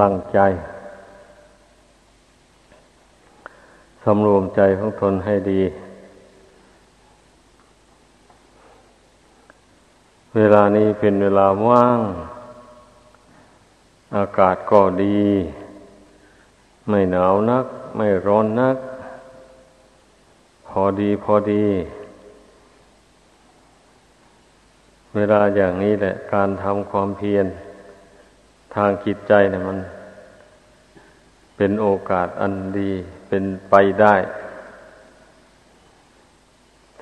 ตั้งใจสำรวมใจของตนให้ดี เวลานี้เป็นเวลาว่าง อากาศก็ดี ไม่หนาวนัก ไม่ร้อนนัก พอดีพอดี เวลาอย่างนี้แหละ การทำความเพียร ทางจิตใจเนี่ยมัน เป็นโอกาสอันดีเป็นไปได้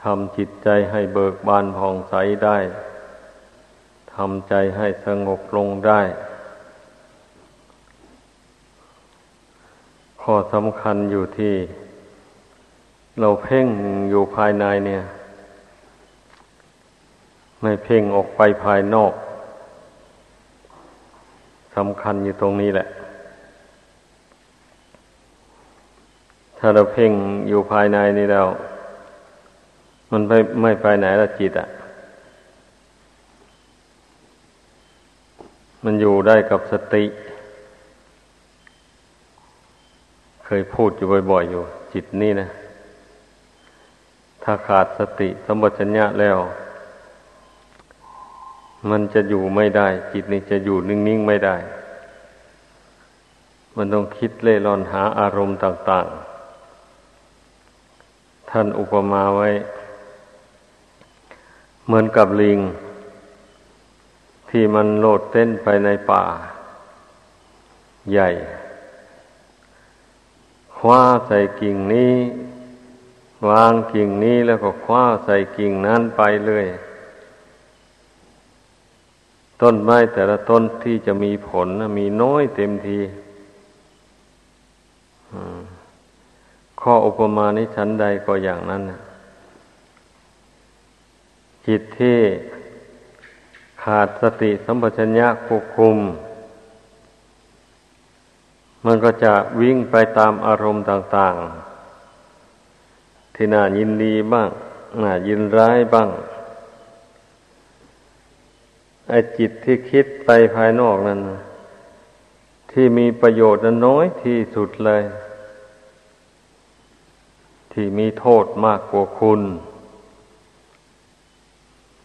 ทำจิตใจให้เบิกบานผ่องใสได้ทำใจให้สงบลงได้ ข้อสำคัญอยู่ที่ เราเพ่งอยู่ภายในเนี่ย ไม่เพ่งออกไปภายนอกำคัญอยู่ตรงนี้แหละ ถ้าเราเพ่งอยู่ภายในนี่แล้ว มันไม่ไม่ไปไหนละจิตอะ่ะ มันอยู่ได้กับสติ เคยพูดอยู่บ่อย ๆ อยู่ จิตนี่นะ ถ้าขาดสติสมบัติญญะแล้ว มันจะอยู่ไม่ได้ จิตนี่จะอยู่นิ่งๆไม่ได้ มันต้องคิดเล่ร่อนหาอารมณ์ต่าง ๆ ท่านอุปมาไว้ เหมือนกับลิง ที่มันโลดเต้นไปในป่า ใหญ่ คว้าใส่กิ่งนี้ วางกิ่งนี้แล้วก็คว้าใส่กิ่งนั้นไปเลย ต้นไม้แต่ละต้นที่จะมีผลมีน้อยเต็มทีข้ออุปมานี้ชั้นใดก็อย่างนั้นจิตที่ขาดสติสัมปชัญญะควบคุม มันก็จะวิ่งไปตามอารมณ์ต่าง ๆ ที่น่ายินดีบ้าง น่ายินร้ายบ้าง ไอ้จิตที่คิดไปภายนอกนั้นที่มีประโยชน์นั้นน้อยที่สุดเลย ที่มีโทษมากกว่าคุณ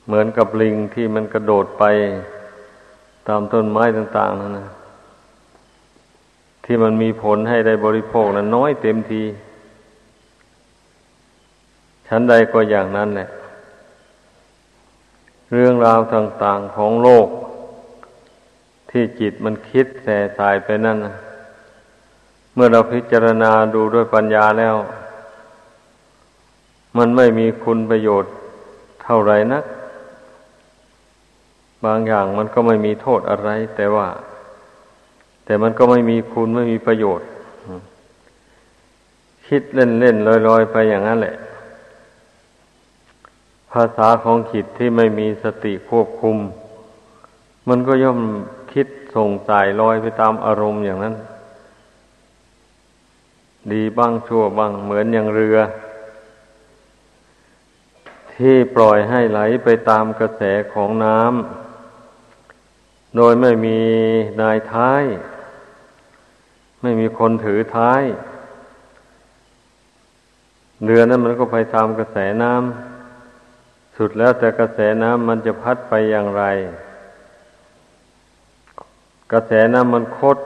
เหมือนกับลิงที่มันกระโดดไป ตามต้นไม้ต่าง ๆนั่นนะที่มันมีผลให้ได้บริโภคนั้นน้อยเต็มที ชั้นใดก็อย่างนั้นแหละ เรื่องราวต่างๆของโลก ที่จิตมันคิดแส่สายไปนั่นนะเมื่อเราพิจารณาดูด้วยปัญญาแล้ว มันไม่มีคุณประโยชน์เท่าไรนัก บางอย่างมันก็ไม่มีโทษอะไร แต่ว่า แต่มันก็ไม่มีคุณไม่มีประโยชน์ คิดเล่นๆลอยๆ ไปอย่างนั้นแหละ ภาษาของจิตที่ไม่มีสติควบคุม มันก็ย่อมคิดส่งสายลอยไปตามอารมณ์อย่างนั้น ดีบ้างชั่วบ้างเหมือนอย่างเรือ ที่ปล่อยให้ไหลไปตามกระแสของน้ำโดยไม่มีนายท้าย ไม่มีคนถือท้าย เรือนั้นมันก็ไปตามกระแสน้ำ สุดแล้วแต่กระแสน้ำมันจะพัดไปอย่างไร กระแสน้ำมันคด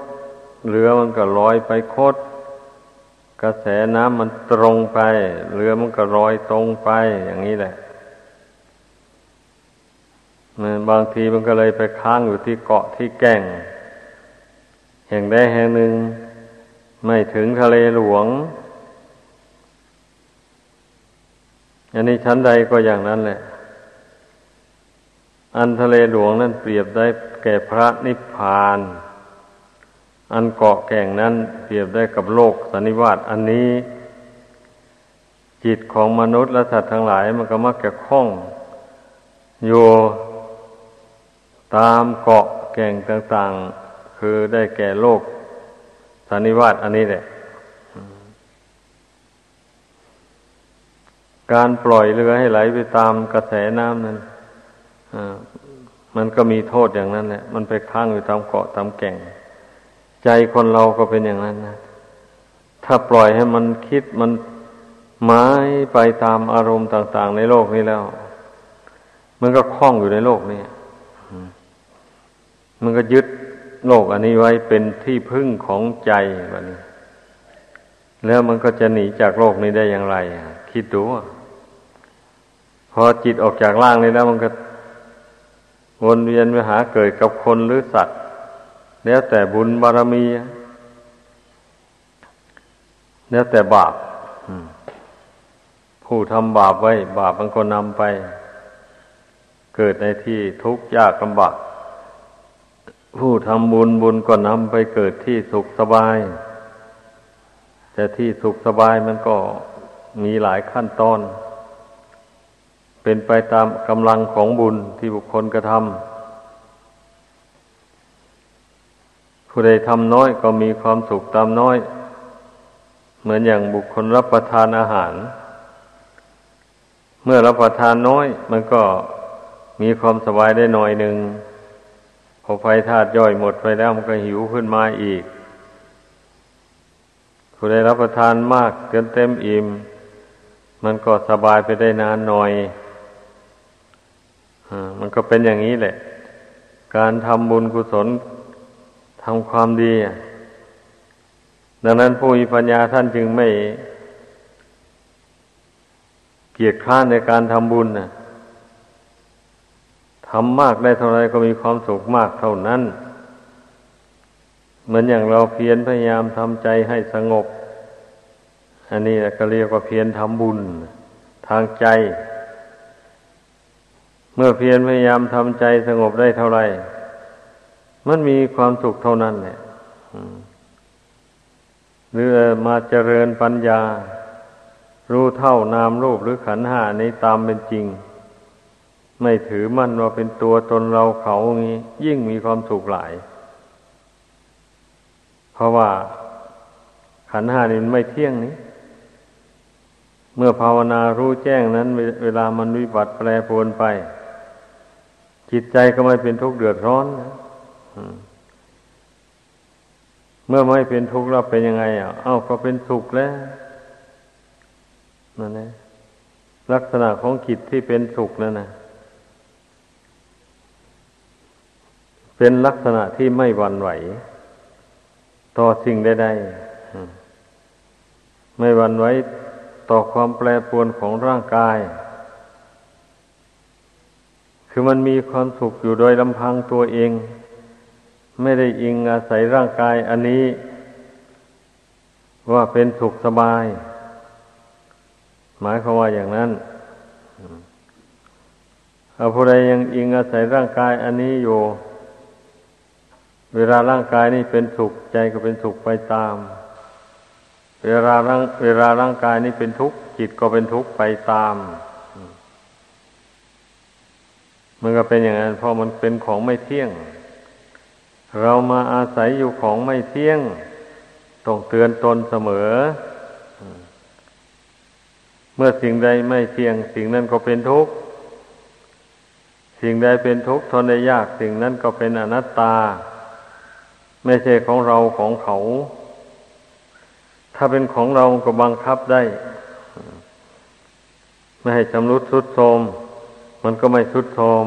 เรือมันก็ลอยไปคด กระแสน้ำมันตรงไป เรือมันก็ลอยตรงไปอย่างนี้แหละมันบางทีมันก็เลยไปค้างอยู่ที่เกาะที่แก่ง แห่งใดแห่งหนึ่ง ไม่ถึงทะเลหลวง อันนี้ชั้นใดก็อย่างนั้นแหละ อันทะเลหลวงนั้นเปรียบได้แก่พระนิพพาน อันเกาะแก่งนั้นเปรียบได้กับโลกสันนิวาตอันนี้ จิตของมนุษย์และสัตว์ทั้งหลายมันก็มักจะคล้องอยู่ตามเกาะแก่งต่าง ๆ คือได้แก่โลกสันนิวาตอันนี้แหละ การปล่อยเรือให้ไหลไปตามกระแสน้ำนั้นมันก็มีโทษอย่างนั้นแหละ มันไปค้างอยู่ตามเกาะตามแก่ง ใจคนเราก็เป็นอย่างนั้นนะ ถ้าปล่อยให้มันคิดมันหมายไปตามอารมณ์ต่าง ๆ ในโลกนี้แล้ว มันก็คล้องอยู่ในโลกนี้มันก็ยึดโลกอันนี้ไว้เป็นที่พึ่งของใจแบบนี้ แล้วมันก็จะหนีจากโลกนี้ได้อย่างไร คิดดู พอจิตออกจากร่างนี้แล้วมันก็วนเวียนไปหาเกิดกับคนหรือสัตว์ แล้วแต่บุญบารมี แล้วแต่บาปผู้ทำบาปไว้ บาปมันก็นำไป เกิดในที่ทุกข์ยากลำบากผู้ทำบุญบุญก็นำไปเกิดที่สุขสบาย แต่ที่สุขสบายมันก็มีหลายขั้นตอน เป็นไปตามกำลังของบุญที่บุคคลกระทำผู้ใดทำน้อยก็มีความสุขตามน้อย เหมือนอย่างบุคคลรับประทานอาหาร เมื่อรับประทานน้อย มันก็มีความสบายได้หน่อยหนึ่งพอไฟธาตุย่อยหมดไปแล้วมันก็หิวขึ้นมาอีกผู้ได้รับประทานมากจนเต็มอิ่ม มันก็สบายไปได้นานหน่อย มันก็เป็นอย่างนี้แหละ การทำบุญกุศลทำความดี ดังนั้นผู้มีปัญญาท่านจึงไม่ เกียจคร้านในการทำบุญนะทำมากได้เท่าไรก็มีความสุขมากเท่านั้น เหมือนอย่างเราเพียรพยายามทำใจให้สงบ อันนี้ก็เรียกว่าเพียรทำบุญทางใจ มื่อเพียรพยายามทำใจสงบได้เท่าไรมันมีความสุขเท่านั้นแหละหรือมาเจริญปัญญา รู้เท่านามรูปหรือขันหานี้ตามเป็นจริง ไม่ถือมั่นว่าเป็นตัวตนเราเขางี้ ยิ่งมีความสุขหลาย เพราะว่า ขันหานี่ไม่เที่ยงนี้เมื่อภาวนารู้แจ้งนั้น เวลามันวิบัติแปรปรวนไป จิตใจก็ไม่เป็นทุกข์เดือดร้อนนะเมื่อไม่เป็นทุกข์แล้วเป็นยังไงอะเอ้าก็เป็นสุขแล้วนั่นเองลักษณะของจิตที่เป็นสุขนั่นนะเป็นลักษณะที่ไม่หวั่นไหว ต่อสิ่งใดๆไม่หวั่นไหวต่อความแปรปรวนของร่างกาย คือมันมีความสุขอยู่โดยลำพังตัวเอง ไม่ได้อิงอาศัยร่างกายอันนี้ ว่าเป็นสุขสบาย หมายความว่าอย่างนั้นถ้าผู้ใดยังอิงอาศัยร่างกายอันนี้อยู่ เวลาร่างกายนี่เป็นสุขใจก็เป็นสุขไปตาม เวลาร่างเวลาร่างกายนี่เป็นทุกข์จิตก็เป็นทุกข์ไปตาม มันก็เป็นอย่างนั้นเพราะมันเป็นของไม่เที่ยง เรามาอาศัยอยู่ของไม่เที่ยง ต้องเตือนตนเสมอ เมื่อสิ่งใดไม่เที่ยง สิ่งนั้นก็เป็นทุกข์ สิ่งใดเป็นทุกข์ทนได้ยาก สิ่งนั้นก็เป็นอนัตตา ไม่ใช่ของเราของเขา ถ้าเป็นของเราก็บังคับได้ ไม่ให้ชำรุดทุดโทม มันก็ไม่ทุดโทม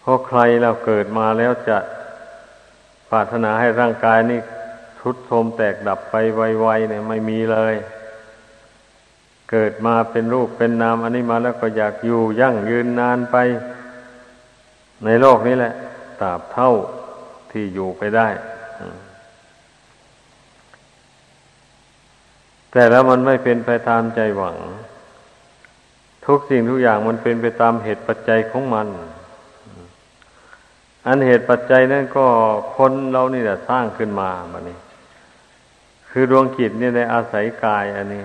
เพราะใครเราเกิดมาแล้วจะปรารถนาให้ร่างกายนี้ทุดโทมแตกดับไปไวๆเนี่ยไม่มีเลย เกิดมาเป็นรูปเป็นนามอันนี้มาแล้วก็อยากอยู่ยั่งยืนนานไป ในโลกนี้แหละตราบเท่าที่อยู่ไปได้ แต่แล้วมันไม่เป็นไปตามใจหวัง ทุกสิ่งทุกอย่างมันเป็นไปตามเหตุปัจจัยของมัน อันเหตุปัจจัยนั่นก็คนเรานี่แหละสร้างขึ้นมาแบันี้ คือดวงจิตนี่ในอาศัยกายอันนี้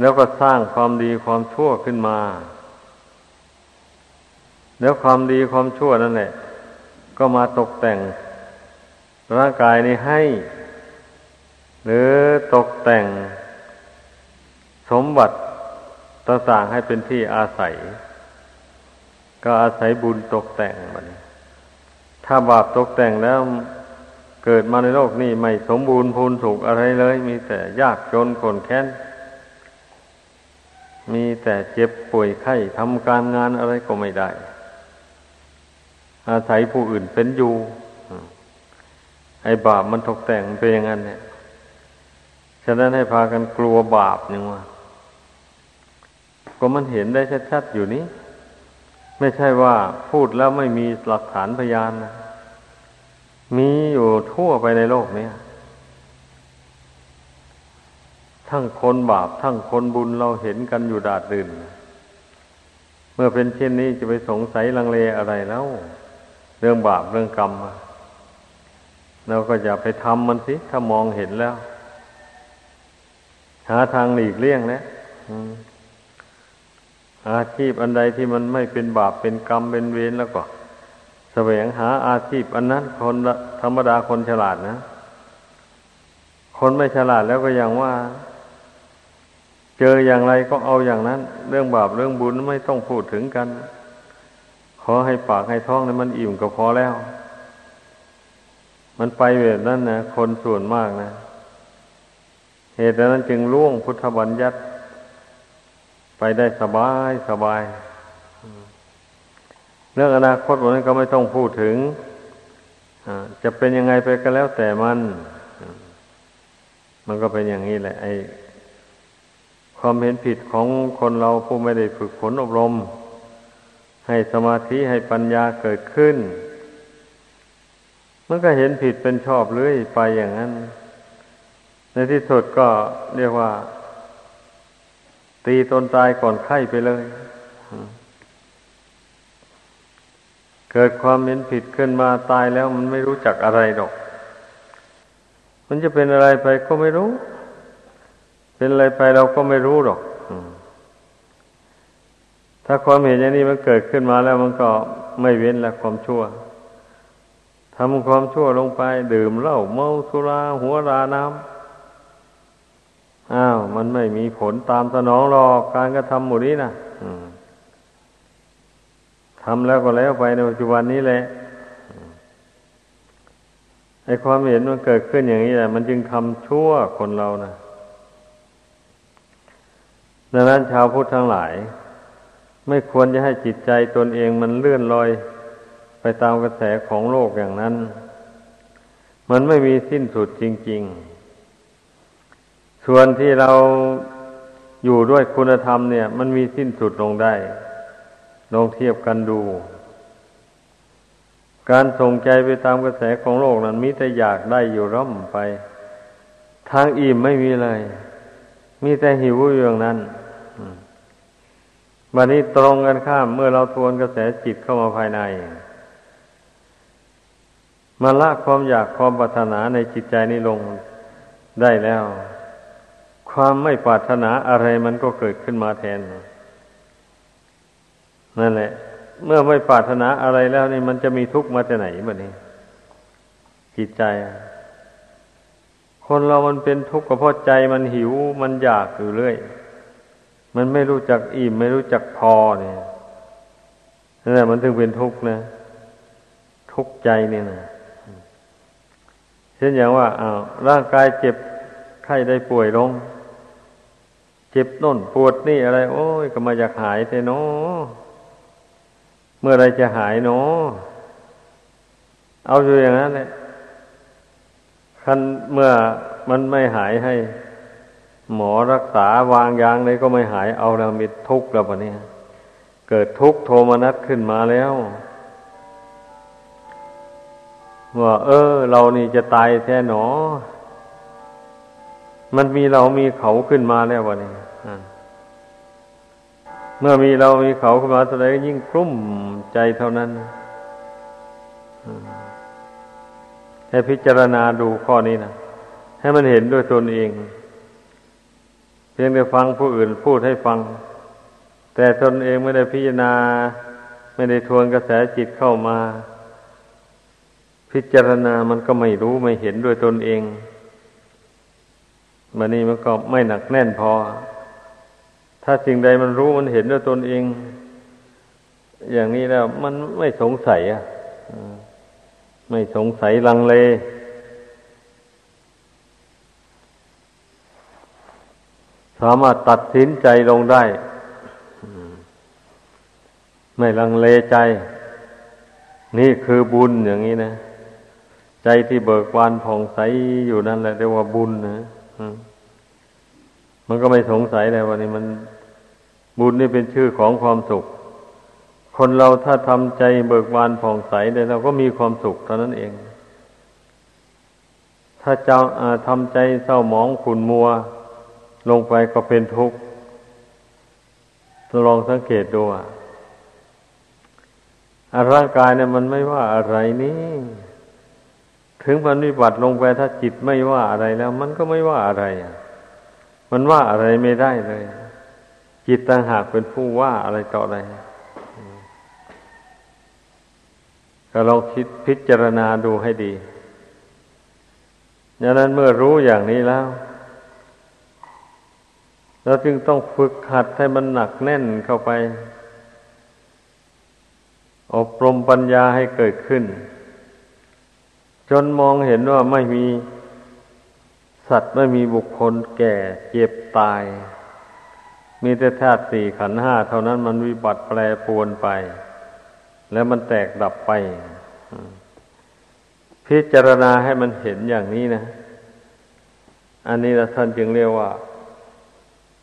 แล้วก็สร้างความดีความชั่วขึ้นมา แล้วความดีความชั่วนั่นแหละ ก็มาตกแต่งร่างกายนี้ให้ หรือตกแต่งสมบัติ ต่างๆให้เป็นที่อาศัย ก็อาศัยบุญตกแต่งมันถ้าบาปตกแต่งแล้วเกิดมาในโลกนี้ไม่สมบูรณ์พูนสุขอะไรเลย มีแต่ยากจนคนแค้น มีแต่เจ็บป่วยไข้ทำการงานอะไรก็ไม่ได้ อาศัยผู้อื่นเป็นอยู่ไอ้บาปมันตกแต่งเป็นอย่างนั้นเนี่ย ฉะนั้นให้พากันกลัวบาปนี่ว่า ก็มันเห็นได้ชัดๆอยู่นี้ ไม่ใช่ว่าพูดแล้วไม่มีหลักฐานพยานนะมีอยู่ทั่วไปในโลกนี้ทั้งคนบาป ทั้งคนบุญเราเห็นกันอยู่ดาดดื่น เมื่อเป็นเช่นนี้จะไปสงสัยลังเลอะไรแล้ว เรื่องบาปเรื่องกรรมเราก็อย่าไปทำมันสิ ถ้ามองเห็นแล้ว หาทางหลีกเลี่ยงนะ อาชีพอันใดที่มันไม่เป็นบาปเป็นกรรมเป็นเวรแล้วก็ แสวงหาอาชีพอันนั้นคนธรรมดาคนฉลาดนะ คนไม่ฉลาดแล้วก็อย่างว่า เจออย่างไรก็เอาอย่างนั้น เรื่องบาปเรื่องบุญไม่ต้องพูดถึงกัน ขอให้ปากให้ท้องนั้นมันอิ่มก็พอแล้ว มันไปแบบนั้นนะคนส่วนมากนะ เหตุนั้นจึงล่วงพุทธบัญญัติ ไปได้สบายสบาย เรื่องอนาคตวันนั้ก็ไม่ต้องพูดถึงจะเป็นยังไงไปก็แล้วแต่มัน มันก็เป็นอย่างนี้แหละ ไอ้ความเห็นผิดของคนเราผู้ไม่ได้ฝึกฝนอบรม ให้สมาธิให้ปัญญาเกิดขึ้น มันก็เห็นผิดเป็นชอบเรื่อยไปอย่างนั้น ในที่สุดก็เรียกว่า ตีตนตายก่อนไข้ไปเลย เกิดความเห็นผิดขึ้นมาตายแล้วมันไม่รู้จักอะไรหรอก มันจะเป็นอะไรไปก็ไม่รู้ เป็นอะไรไปเราก็ไม่รู้หรอก ถ้าความเห็นอย่างนี้มันเกิดขึ้นมาแล้วมันก็ไม่เว้นละความชั่วทำความชั่วลงไป ดื่มเหล้าเมาสุราหัวราน้ำ อ้าว มันไม่มีผลตามสนองหรอกการกระทำหมู่นี้นะทำแล้วก็แล้วไปในปัจจุบันนี้แหละไอ้ความเห็นมันเกิดขึ้นอย่างนี้แหละ มันจึงทำชั่วคนเรานะดังนั้นชาวพุทธทั้งหลาย ไม่ควรจะให้จิตใจตนเองมันเลื่อนลอยไปตามกระแสของโลกอย่างนั้น มันไม่มีสิ้นสุดจริง ๆ ส่วนที่เราอยู่ด้วยคุณธรรมเนี่ย มันมีสิ้นสุดลงได้ ลองเทียบกันดู การส่งใจไปตามกระแสของโลกนั้นมิแต่อยากได้อยู่ร่ำไป ทางอิ่มไม่มีเลย มีแต่หิวอย่างนั้นวันนี้ตรงกันข้ามเมื่อเราทวนกระแสจิตเข้ามาภายในมาละความอยากความปรารถนาในจิตใจนี้ลงได้แล้ว ความไม่ปรารถนาอะไรมันก็เกิดขึ้นมาแทนนั่นแหละ เมื่อไม่ปรารถนาอะไรแล้วนี่มันจะมีทุกข์มาจากไหนบ้านี้จิตใจ คนเรามันเป็นทุกข์ก็เพราะใจมันหิวมันอยากอยู่เรื่อยมันไม่รู้จักอิ่มไม่รู้จักพอเนี่ยนั่นแหละมันถึงเป็นทุกข์นะ ทุกข์ใจเนี่ยนะเช่นอย่างว่าอ้าวร่างกายเจ็บไข้ได้ป่วยลง เจ็บน่นปวดนี่อะไร โอ้ยก็มาอยากหายเทโนเมื่อไรจะหายเนาะเอาอยู่อย่างนั้นเลยคันเมื่อมันไม่หายให้ หมอรักษาวางยางเลยก็ไม่หายเอาเรามีทุกข์แล้วปะเนี่ยเกิดทุกข์โทมนัสขึ้นมาแล้วว่าเออ เรานี่จะตายแท้หนอ มันมีเรามีเขาขึ้นมาแล้ววะเนี่ย เมื่อมีเรามีเขาขึ้นมาแสดงยิ่งกลุ้มใจเท่านั้นให้พิจารณาดูข้อนี้นะให้มันเห็นด้วยตนเอง เพียงแต่ฟังผู้อื่นพูดให้ฟัง แต่ตนเองไม่ได้พิจารณา ไม่ได้ทวนกระแสจิตเข้ามา พิจารณามันก็ไม่รู้ไม่เห็นด้วยตนเองมันนี่มันก็ไม่หนักแน่นพอ ถ้าสิ่งใดมันรู้มันเห็นด้วยตนเอง อย่างนี้แล้ว มันไม่สงสัยอะไม่สงสัยลังเล สามารถตัดสินใจลงได้ ไม่ลังเลใจ นี่คือบุญอย่างนี้นะ ใจที่เบิกบานผ่องใสอยู่นั่นแหละเรียกว่าบุญนะ มันก็ไม่สงสัยเลยว่านี่มันบุญนี่เป็นชื่อของความสุข คนเราถ้าทำใจเบิกบานผ่องใสได้เราก็มีความสุขเท่านั้นเอง ถ้าเจ้าทำใจเศร้าหมองขุนมัว ลงไปก็เป็นทุกข์ลองสังเกตดูอะร่างกายเนี่ยมันไม่ว่าอะไรนี่ ถึงมันวิบัติลงไปถ้าจิตไม่ว่าอะไรแล้ว มันก็ไม่ว่าอะไรอะ มันว่าอะไรไม่ได้เลย จิตต่างหากเป็นผู้ว่าอะไรต่ออะไรก็ลองคิดพิจารณาดูให้ดีดังนั้นเมื่อรู้อย่างนี้แล้วเราจึงต้องฝึกหัดให้มันหนักแน่นเข้าไป อบรมปัญญาให้เกิดขึ้น จนมองเห็นว่าไม่มี สัตว์ไม่มีบุคคลแก่เจ็บตาย มีแต่ธาตุสี่ขันห้าเท่านั้นมันวิบัติแปรปวนไป แล้วมันแตกดับไป พิจารณาให้มันเห็นอย่างนี้นะ อันนี้นะท่านจึงเรียกว่า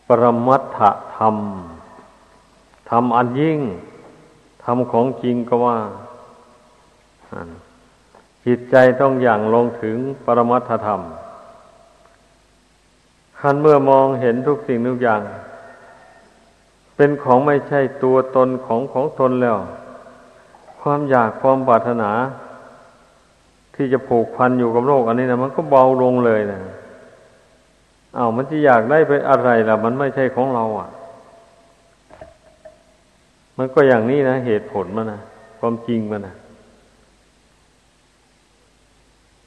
ปรมัตถธรรมธรรมอันยิ่งธรรมของจริงก็ว่าจิตใจต้องอย่างลงถึงปรมัตถธรรม คันเมื่อมองเห็นทุกสิ่งทุกอย่าง เป็นของไม่ใช่ตัวตนของของตนแล้ว ความอยากความปรารถนา ที่จะผูกพันอยู่กับโลกอันนี้นะมันก็เบาลงเลยนะเอา้ามันจะอยากได้ไปอะไรล่ะ มันไม่ใช่ของเราอะ มันก็อย่างนี้นะเหตุผลมันนะความจริงมันนะ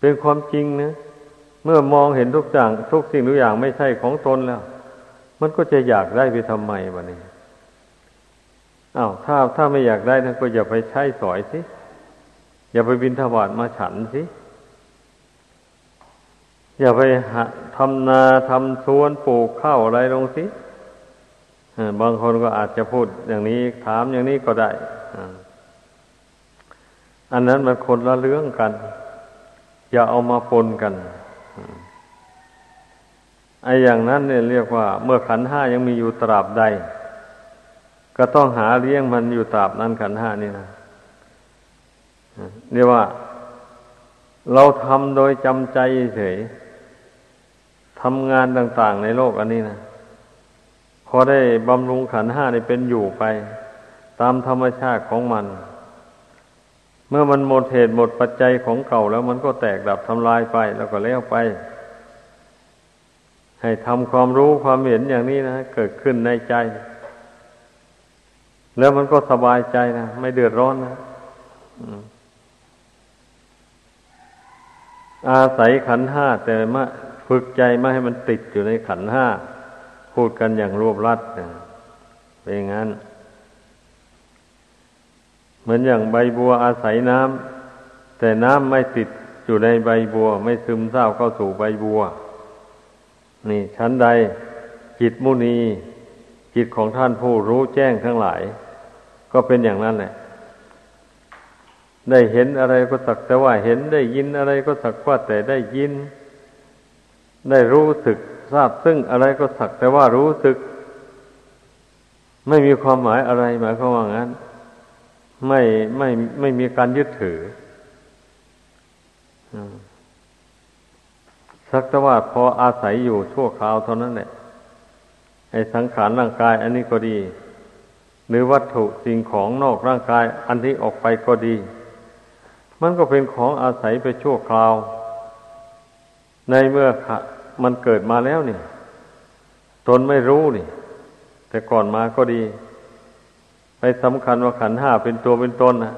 เป็นความจริงนะ เมื่อมองเห็นทุกอย่างทุกสิ่งทุกอย่างไม่ใช่ของตนแล้ว มันก็จะอยากได้ไปทำไมวะนี่อา้าวถ้าถ้าไม่อยากได้นก็อย่าไปใช้สอยสิ อย่าไปบินทบาทมาฉันสิ อย่าไปทำนาทำสวนปลูกข้าวอะไรลงสิบางคนก็อาจจะพูดอย่างนี้ถามอย่างนี้ก็ได้ อันนั้นมันคนละเรื่องกัน อย่าเอามาปนกัน ไอ้อย่างนั้นเนี่ยเรียกว่า เมื่อขันห้ายังมีอยู่ตราบใด ก็ต้องหาเลี้ยงมันอยู่ตราบนั้นขันห้านี่นะเรียกว่า เราทำโดยจำใจเฉยทำงานต่าง ๆ ในโลกอันนี้นะพอได้บำรุงขันห้านี่เป็นอยู่ไป ตามธรรมชาติของมัน เมื่อมันหมดเหตุหมดปัจจัยของเก่าแล้วมันก็แตกดับทำลายไปแล้วก็แล้วไป ให้ทำความรู้ความเห็นอย่างนี้นะเกิดขึ้นในใจ แล้วมันก็สบายใจนะไม่เดือดร้อนนะอาศัยขันห้าแต่มาฝึกใจไม่ให้มันติดอยู่ในขันห้าพูดกันอย่างรวบรัดนะเป็นงั้น เหมือนอย่างใบบัวอาศัยน้ำแต่น้ำไม่ติดอยู่ในใบบัว ไม่ซึมซาเข้าสู่ใบบัว นี่ชั้นใดจิตมุนีจิตของท่านผู้รู้แจ้งทั้งหลาย ก็เป็นอย่างนั้นแหละ ได้เห็นอะไรก็สักแต่ว่าเห็นได้ยินอะไรก็สักว่าแต่ได้ยิน ได้รู้สึกทราบซึ่งอะไรก็สักแต่ว่ารู้สึก ไม่มีความหมายอะไรหมายความว่างั้น ไม่ไม่ไม่มีการยึดถือ สักแต่ว่าพออาศัยอยู่ชั่วคราวเท่านั้นแหละไอ้สังขารร่างกาย อันนี้ก็ดี หรือวัตถุสิ่งของนอกร่างกาย อันที่ออกไปก็ดี มันก็เป็นของอาศัยไปชั่วคราว ในเมื่อมันเกิดมาแล้วนี่ตนไม่รู้นี่ แต่ก่อนมาก็ดี ไปสำคัญว่าขันห้าเป็นตัวเป็นตนนะ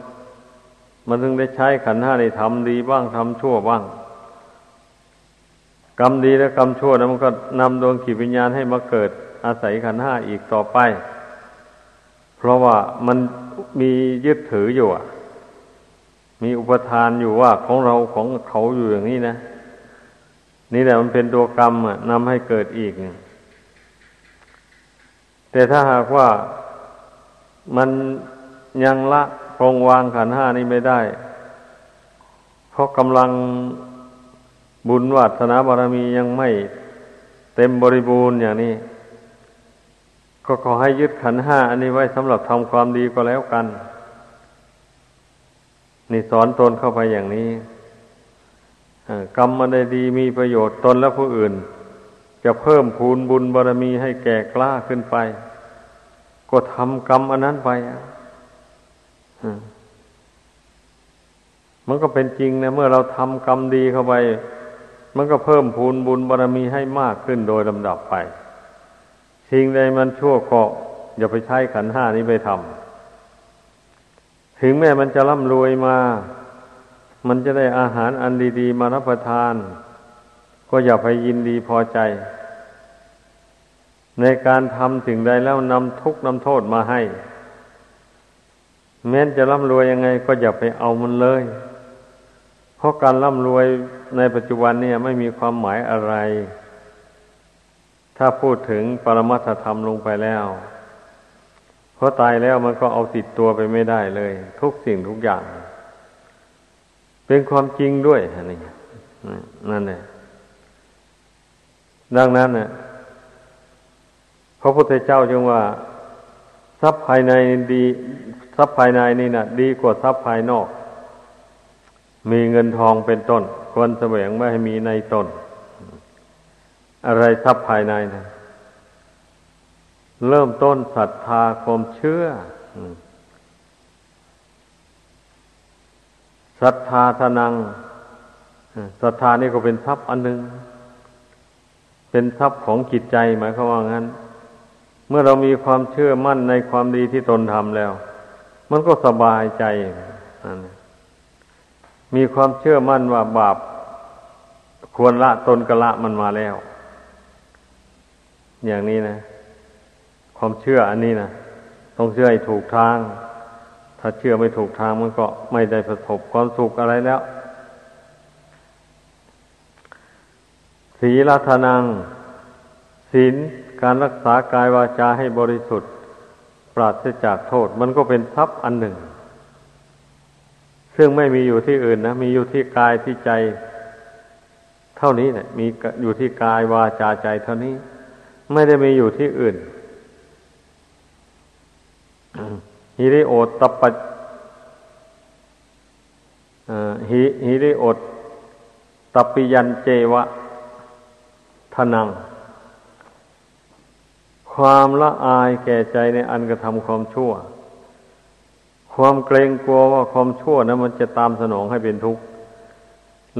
มันถึงได้ใช้ขันห้าในทำดีบ้างทำชั่วบ้าง กรรมดีและกรรมชั่วนะมันก็นำดวงขีวิญญาณให้มาเกิด อาศัยขันห้าอีกต่อไป เพราะว่ามันมียึดถืออยู่อะ มีอุปทานอยู่ว่าของเราของเขาอยู่อย่างนี้นะ นี่แหละมันเป็นตัวกรรมอะนำให้เกิดอีก แต่ถ้าหากว่ามันยังละปรงวางขันห้านี้ไม่ได้ เพราะกำลัง บุญวัฒนาบารมียังไม่เต็มบริบูรณ์อย่างนี้ ก็ขอให้ยึดขันห้าอันนี้ไว้สำหรับทำความดีก็แล้วกัน นี่สอนตนเข้าไปอย่างนี้กรรมมันได้ดีมีประโยชน์ตนและผู้อื่น จะเพิ่มพูนบุญบารมีให้แก่กล้าขึ้นไป ก็ทำกรรมอันนั้นไปมันก็เป็นจริงนะเมื่อเราทำกรรมดีเข้าไป มันก็เพิ่มพูนบุญบารมีให้มากขึ้นโดยลำดับไปสิ่งใดมันชั่วก็อย่าไปใช้ขันห้านี้ไปทำถึงแม้มันจะร่ำรวยมา มันจะได้อาหารอันดีๆ มารับประทาน ก็อย่าไปยินดีพอใจ ในการทำสิ่งใดแล้วนำทุกนำโทษมาให้ แม้จะร่ำรวยยังไง ก็อย่าไปเอามันเลย เพราะการร่ำรวยในปัจจุบันเนี่ยไม่มีความหมายอะไร ถ้าพูดถึงปรมัตถธรรมลงไปแล้วเพราะตายแล้วมันก็เอาติดตัวไปไม่ได้เลย ทุกสิ่งทุกอย่าง เป็นความจริงด้วยนี่นั่นแหละดังนั้นเนี่ยพระพุทธเจ้าจึงว่า ทรัพย์ภายในดี ทรัพย์ภายในนี่นะดีกว่าทรัพย์ภายนอก มีเงินทองเป็นต้น ควรแสวงไม่ให้มีในตน อะไรทรัพย์ภายในนะเริ่มต้นศรัทธาความเชื่อศรัทธาทนังศรัทธานี่ก็เป็นทรัพย์อันหนึ่ง เป็นทรัพย์ของจิตใจหมายความว่างั้น เมื่อเรามีความเชื่อมั่นในความดีที่ตนทำแล้ว มันก็สบายใจ มีความเชื่อมั่นว่าบาปควรละตนกละมันมาแล้ว อย่างนี้นะ ความเชื่ออันนี้นะต้องเชื่อให้ถูกทาง ถ้าเชื่อไม่ถูกทางมันก็ไม่ได้ประสบความสุขอะไรแล้วศีลทานังศีลการรักษากายวาจาให้บริสุทธิ์ ปราศจากโทษ มันก็เป็นทรัพย์อันหนึ่ง ซึ่งไม่มีอยู่ที่อื่นนะ มีอยู่ที่กายที่ใจ เท่านี้เนะี่ยมีอยู่ที่กายวาจาใจเท่านี้ ไม่ได้มีอยู่ที่อื่นฮิริโอตตปฮิฮิริโอตตปิยันเจวะทนัง ความละอายแก่ใจในอันกระทำความชั่ว ความเกรงกลัวว่าความชั่วนะมันจะตามสนองให้เป็นทุกข์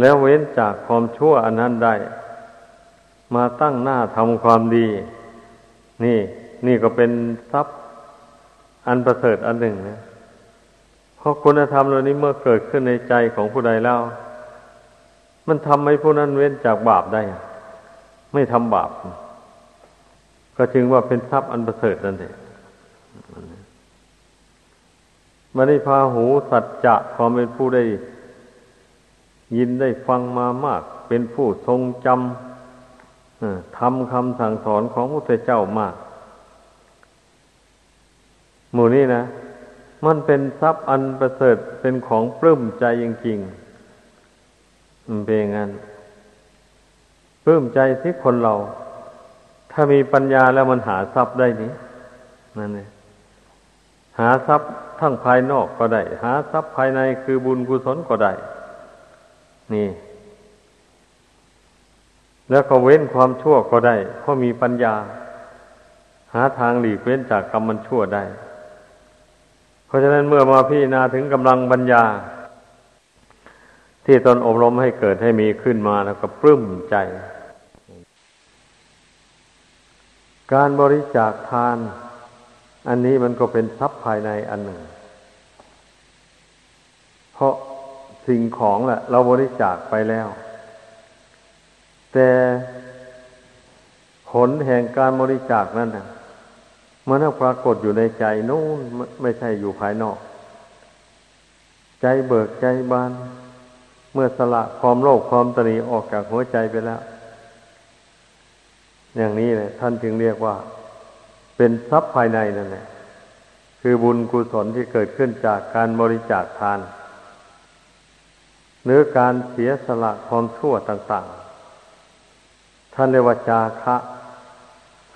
แล้วเว้นจากความชั่วอันนั้นได้ มาตั้งหน้าทำความดี นี่ นี่ก็เป็นทรัพย์อันประเสริฐอันหนึ่งนะเพราะคุณธรรมเหล่านี้เมื่อเกิดขึ้นในใจของผู้ใดแล้ว มันทำให้ผู้นั้นเว้นจากบาปได้ ไม่ทำบาป ก็จึงว่าเป็นทรัพย์อันประเสริฐนั่นเอง มันได้พาหูสัจจะความเป็นผู้ได้ ยินได้ฟังมามาก เป็นผู้ทรงจำทำคำสั่งสอนของพระเจ้ามาก หมู่นี้นะ มันเป็นทรัพย์อันประเสริฐเป็นของปลื้มใจจริงๆมันเป็นงั้นปลื้มใจที่คนเรา ถ้ามีปัญญาแล้วมันหาทรัพย์ได้นี้นั่นเองหาทรัพย์ ทั้งภายนอกก็ได้ หาทรัพย์ภายในคือบุญกุศลก็ได้ นี่ แล้วก็เว้นความชั่วก็ได้เพราะมีปัญญา หาทางหลีกเว้นจากกรรมมันชั่วได้ เพราะฉะนั้นเมื่อมาพี่นาถึงกำลังปัญญา ที่ตนอบรมให้เกิดให้มีขึ้นมาแล้วก็ปลื้มใจ การบริจาคทาน อันนี้มันก็เป็นทรัพย์ภายในอันหนึ่ง เพราะสิ่งของแหละเราบริจาคไปแล้ว แต่ผลแห่งการบริจาคนั้นนะมันต้องปรากฏอยู่ในใจนู่นไม่ใช่อยู่ภายนอก ใจเบิกใจบาน เมื่อสละความโลภความตนีออกจากหัวใจไปแล้ว อย่างนี้เลยท่านจึงเรียกว่า เป็นทรัพย์ภายในนั่นแหละคือบุญกุศลที่เกิดขึ้นจากการบริจาคทานหรือการเสียสละความชั่วต่างๆ ท่านเรียกว่าจาคะ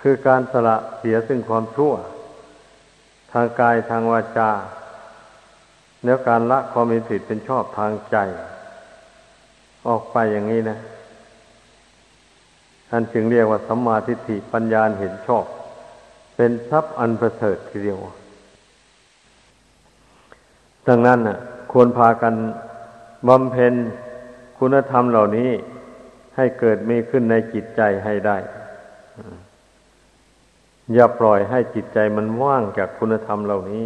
คือการสละเสียซึ่งความชั่ว ทางกายทางวาจา แล้วการละความมีผิดเป็นชอบทางใจ ออกไปอย่างนี้นะ ท่านจึงเรียกว่าสัมมาทิฏฐิปัญญาเห็นชอบ เป็นทรัพย์อันประเสริฐทีเดียว ดังนั้นน่ะ ควรพากันบำเพ็ญคุณธรรมเหล่านี้ให้เกิดมีขึ้นในจิตใจให้ได้ อย่าปล่อยให้จิตใจมันว่างจากคุณธรรมเหล่านี้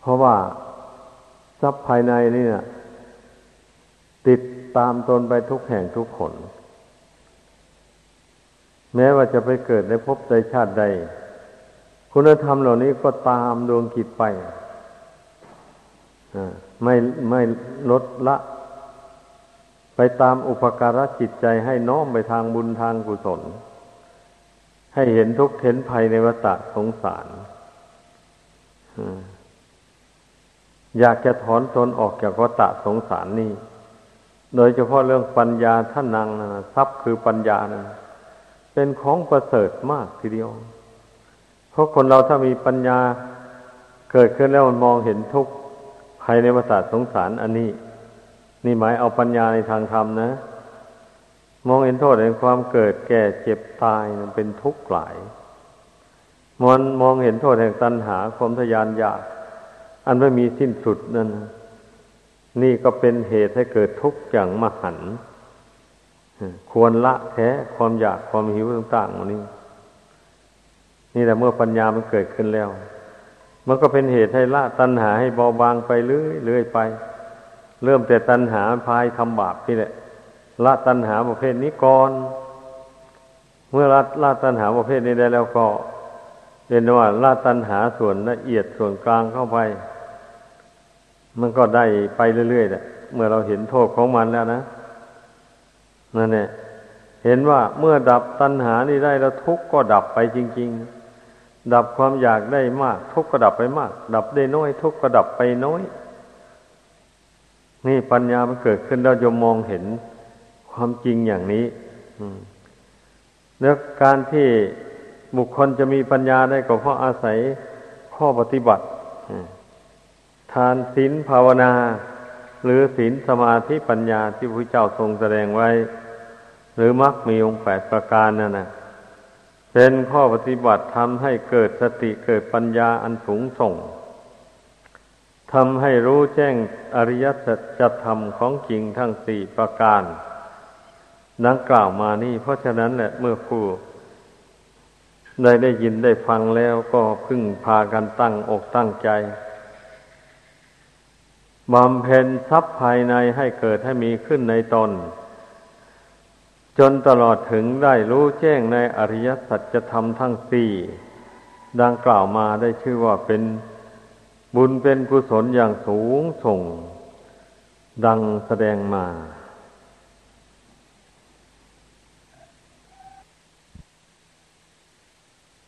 เพราะว่าทรัพย์ภายในนี่นะติดตามตนไปทุกแห่งทุกคน แม้ว่าจะไปเกิดในภพใดชาติใด คุณธรรมเหล่านี้ก็ตามดวงกิจไปไม่ไม่ลดละ ไปตามอุปการะจิตใจให้น้อมไปทางบุญทางกุศล ให้เห็นทุกข์เห็นภัยในวัฏสงสารอยากจะถอนตนออกจากวัฏสงสารนี่ โดยเฉพาะเรื่องปัญญาท่านนางนะทรัพย์คือปัญญานะ เป็นของประเสริฐมากทีเดียว เพราะคนเราถ้ามีปัญญาเกิดขึ้นแล้วมันมองเห็นทุกข์ภัยในวัฏสาทสงสารอันนี้ นี่หมายเอาปัญญาในทางธรรมนะ มองเห็นโทษในความเกิดแก่เจ็บตายมันเป็นทุกข์หลายมอนมองเห็นโทษแห่งตัณหาความทยานอยาก อันไม่มีสิ้นสุดนั่นนี่ก็เป็นเหตุให้เกิดทุกข์อย่างมหัน ควรละแท้ความอยากความหิวต่างๆนี่นี่แหละเมื่อปัญญามันเกิดขึ้นแล้ว มันก็เป็นเหตุให้ละตัณหาให้เบาบางไปเรื่อยเรื่อยไป เริ่มแต่ตัณหาพายทำบาปนี่แหละ ละตัณหาประเภทนี้ก่อน เมื่อละละตัณหาประเภทนี้ได้แล้วก็เรียนว่าละตัณหาส่วนละเอียดส่วนกลางเข้าไป มันก็ได้ไปเรื่อยๆแหละเมื่อเราเห็นโทษของมันแล้วนะ นั่นแหละเห็นว่าเมื่อดับตัณหานี้ได้แล้วทุกข์ก็ดับไปจริง ๆ ดับความอยากได้มาก ทุกข์ก็ดับไปมาก ดับได้น้อย ทุกข์ก็ดับไปน้อย นี่ปัญญามันเกิดขึ้นเราจะมองเห็นความจริงอย่างนี้แล้วการที่บุคคลจะมีปัญญาได้ก็เพราะอาศัยข้อปฏิบัติทานศีลภาวนา หรือศีลสมาธิปัญญาที่พระเจ้าทรงแสดงไว้ หรือมรรคมีองค์แปดประการนั่นนะเป็นข้อปฏิบัติทำให้เกิดสติเกิดปัญญาอันสูงส่งทำให้รู้แจ้งอริยสัจธรรมของจริงทั้งสี่ประการนังกล่าวมานี่ เพราะฉะนั้นแหละเมื่อผู้ได้ได้ยินได้ฟังแล้วก็พึ่งพากันตั้งอกตั้งใจ บำเพ็ญทรัพย์ภายในให้เกิดให้มีขึ้นในตน จนตลอดถึงได้รู้แจ้งในอริยสัจธรรมทั้งสี่ดังกล่าวมาได้ชื่อว่าเป็นบุญเป็นกุศลอย่างสูงส่ง ดังแสดงมา